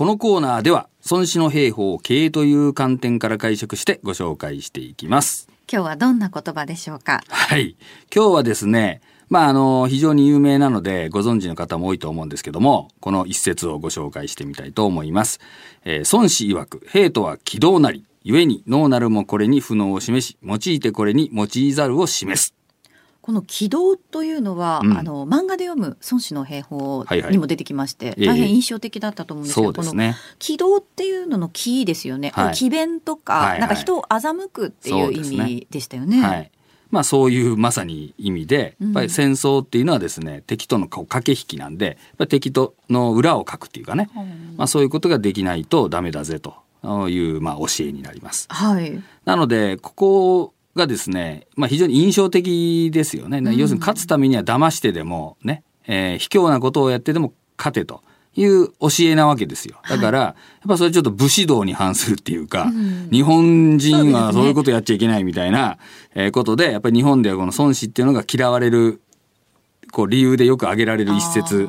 このコーナーでは孫子の兵法を経営という観点から解釈してご紹介していきます。今日はどんな言葉でしょうか？はい。今日はですね、まあ、あの、非常に有名なのでご存知の方も多いと思うんですけども、この一節をご紹介してみたいと思います。えー孫子曰く、兵とは軌道なり、故に脳なるもこれに不能を示し、用いてこれに用いざるを示す。この軌道というのは、うんあの漫画で読む孫子の兵法はいはいにも出てきまして、ええ大変印象的だったと思うんですけど、このそうですね。軌道っていうのの軌ですよね。はいこれ詭弁とか、はいはいなんか人を欺くっていう意味でしたよね。はい。まあそういうまさに意味で、やっぱり戦争っていうのはですね、敵とのこう駆け引きなんで、やっ敵との裏をかくっていうかね、うんまあそういうことができないとダメだぜという、まあ教えになります。はい。なので、ここがですね、まあ非常に印象的ですよね。うん。要するに勝つためには騙してでもね、えー卑怯なことをやってでも勝てという教えなわけですよ。だから、やっぱそれちょっと武士道に反するっていうか、うん。日本人はそういうことやっちゃいけないみたいな、えーことで、やっぱり日本ではこの孫子っていうのが嫌われる、こう理由でよく挙げられる一節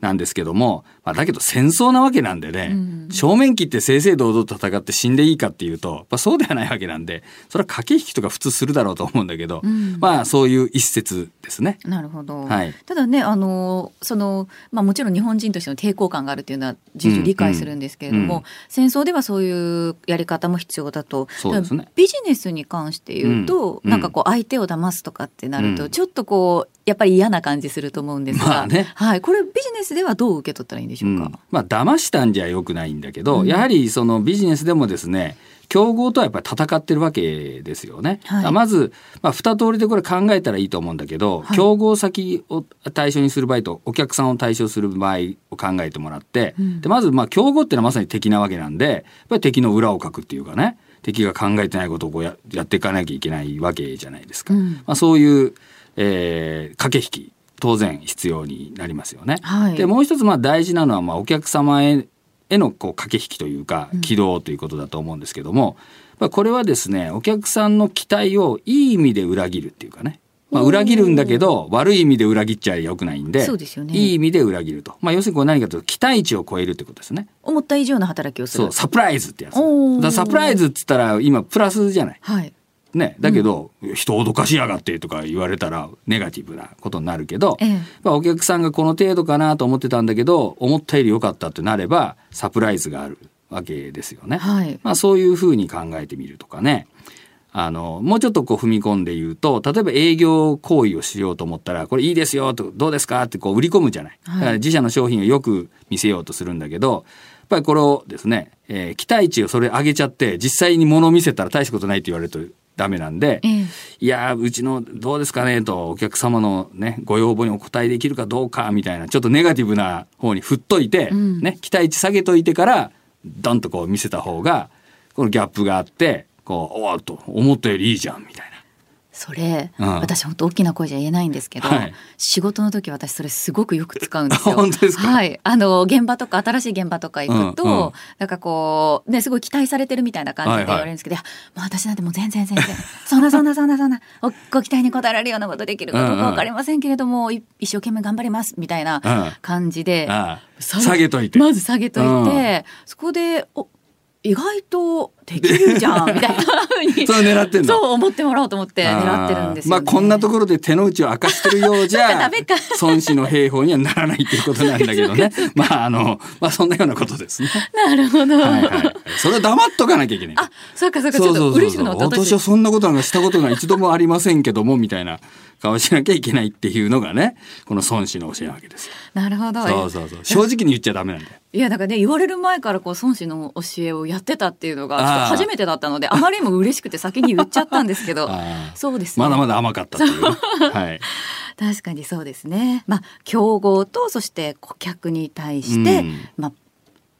なんですけども、まあ、だけど戦争なわけなんでね、うん。正面切って正々堂々と戦って死んでいいかっていうと、やっぱそうではないわけなんで、それは駆け引きとか普通するだろうと思うんだけど、うん。まあそういう一節ですね。なるほど、はい。ただねあのその、まあ、もちろん日本人としての抵抗感があるっていうのは重々理解するんですけれども、うん。うん戦争ではそういうやり方も必要だと。そうですね。ビジネスに関して言うと、うん。なんかこう相手を騙すとかってなると、うん。ちょっとこうやっぱり嫌な感じすると思うんですが、まあね。はい、これビジネスではどう受け取ったらいいんでしょうか、うんまあ騙したんじゃよくないんだけど、うん。やはりそのビジネスでもですね競合とはやっぱり戦ってるわけですよね。はい。まず、まあ、二通りでこれ考えたらいいと思うんだけど、はい。競合先を対象にする場合とお客さんを対象する場合を考えてもらって、うん。でまずまあ競合っていうのはまさに敵なわけなんでやっぱり敵の裏をかくっていうかね敵が考えてないことをこうややっていかなきゃいけないわけじゃないですか。うん。まあ、そういう、えー駆け引き当然必要になりますよね。はい。でもう一つまあ大事なのはまあお客様へへのこう駆け引きというかうん。軌道ということだと思うんですけども、まあ、これはですねお客さんの期待をいい意味で裏切るっていうかね、まあ、裏切るんだけど悪い意味で裏切っちゃよくないんでそうですよね。いい意味で裏切ると、まあ、要するにこれ何かというと期待値を超えるってことですね。思った以上の働きをする。そうサプライズってやつ。だサプライズっつったら今プラスじゃない。はいね、だけど、人を脅かしやがってとか言われたらネガティブなことになるけど、ええ。まあ、お客さんがこの程度かなと思ってたんだけど思ったより良かったってなればサプライズがあるわけですよね。はい。まあ、そういうふうに考えてみるとかね。あのもうちょっとこう踏み込んで言うと例えば営業行為をしようと思ったらこれいいですよとどうですかってこう売り込むじゃない。だはい。から自社の商品をよく見せようとするんだけどやっぱりこれをですね、えー期待値をそれ上げちゃって実際に物を見せたら大したことないって言われるとダメなんで、ええ。いやーうちのどうですかねとお客様のねご要望にお答えできるかどうかみたいなちょっとネガティブな方に振っといて、うん。ね期待値下げといてからドンとこう見せた方がこのギャップがあってこうおーっと思ったよりいいじゃんみたいそれ、うん。私本当大きな声じゃ言えないんですけど、はい。仕事の時私それすごくよく使うんですよ。すか？はい。あの、現場とか、新しい現場とか行くと、うんうん。なんかこう、ね、すごい期待されてるみたいな感じではいはい。言われるんですけど、いや、もう私なんてもう全然全然、そんなそんなそんなそんな、おご期待に応えられるようなことできるかどうかわかりませんけれども、い一生懸命頑張ります、みたいなうん。感じで、な、ああさ下げといて、まず下げといて、そこで、お、意外とできるじゃん、みたいな風に。それ狙ってんの？そう思ってもらおうと思って狙ってるんですよ、ね。まあこんなところで手の内を明かしてるようじゃ孫子の兵法にはならないっていうことなんだけどねまああのまあそんなようなことですね。なるほど。はいはい、それは黙っとかなきゃいけない。あ、そうかそうか、ちょっと嬉しくなった。私はそんなことなんかしたことが一度もありませんけどもみたいな顔しなきゃいけないっていうのがねこの孫子の教えなわけですよ。なるほど。そうそうそう正直に言っちゃダメなんだよ。いや、だからね、言われる前からこう、孫子の教えをやってたっていうのが、初めてだったので、あまりにも嬉しくて先に言っちゃったんですけど、そうですね。まだまだ甘かったっていうね。はい。確かにそうですね。まあ、競合と、そして顧客に対して、うんまあ、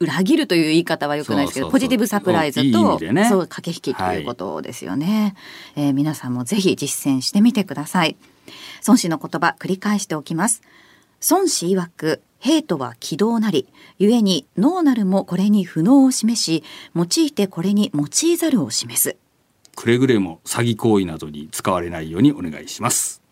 裏切るという言い方はよくないですけど、ポジティブサプライズと、ねそう、駆け引きということですよね。えー皆さんもぜひ実践してみてください。孫子の言葉、繰り返しておきます。孫子曰く、ヘイトは軌道なり、故に脳なるもこれに不能を示し、用いてこれに用いざるを示す。くれぐれも詐欺行為などに使われないようにお願いします。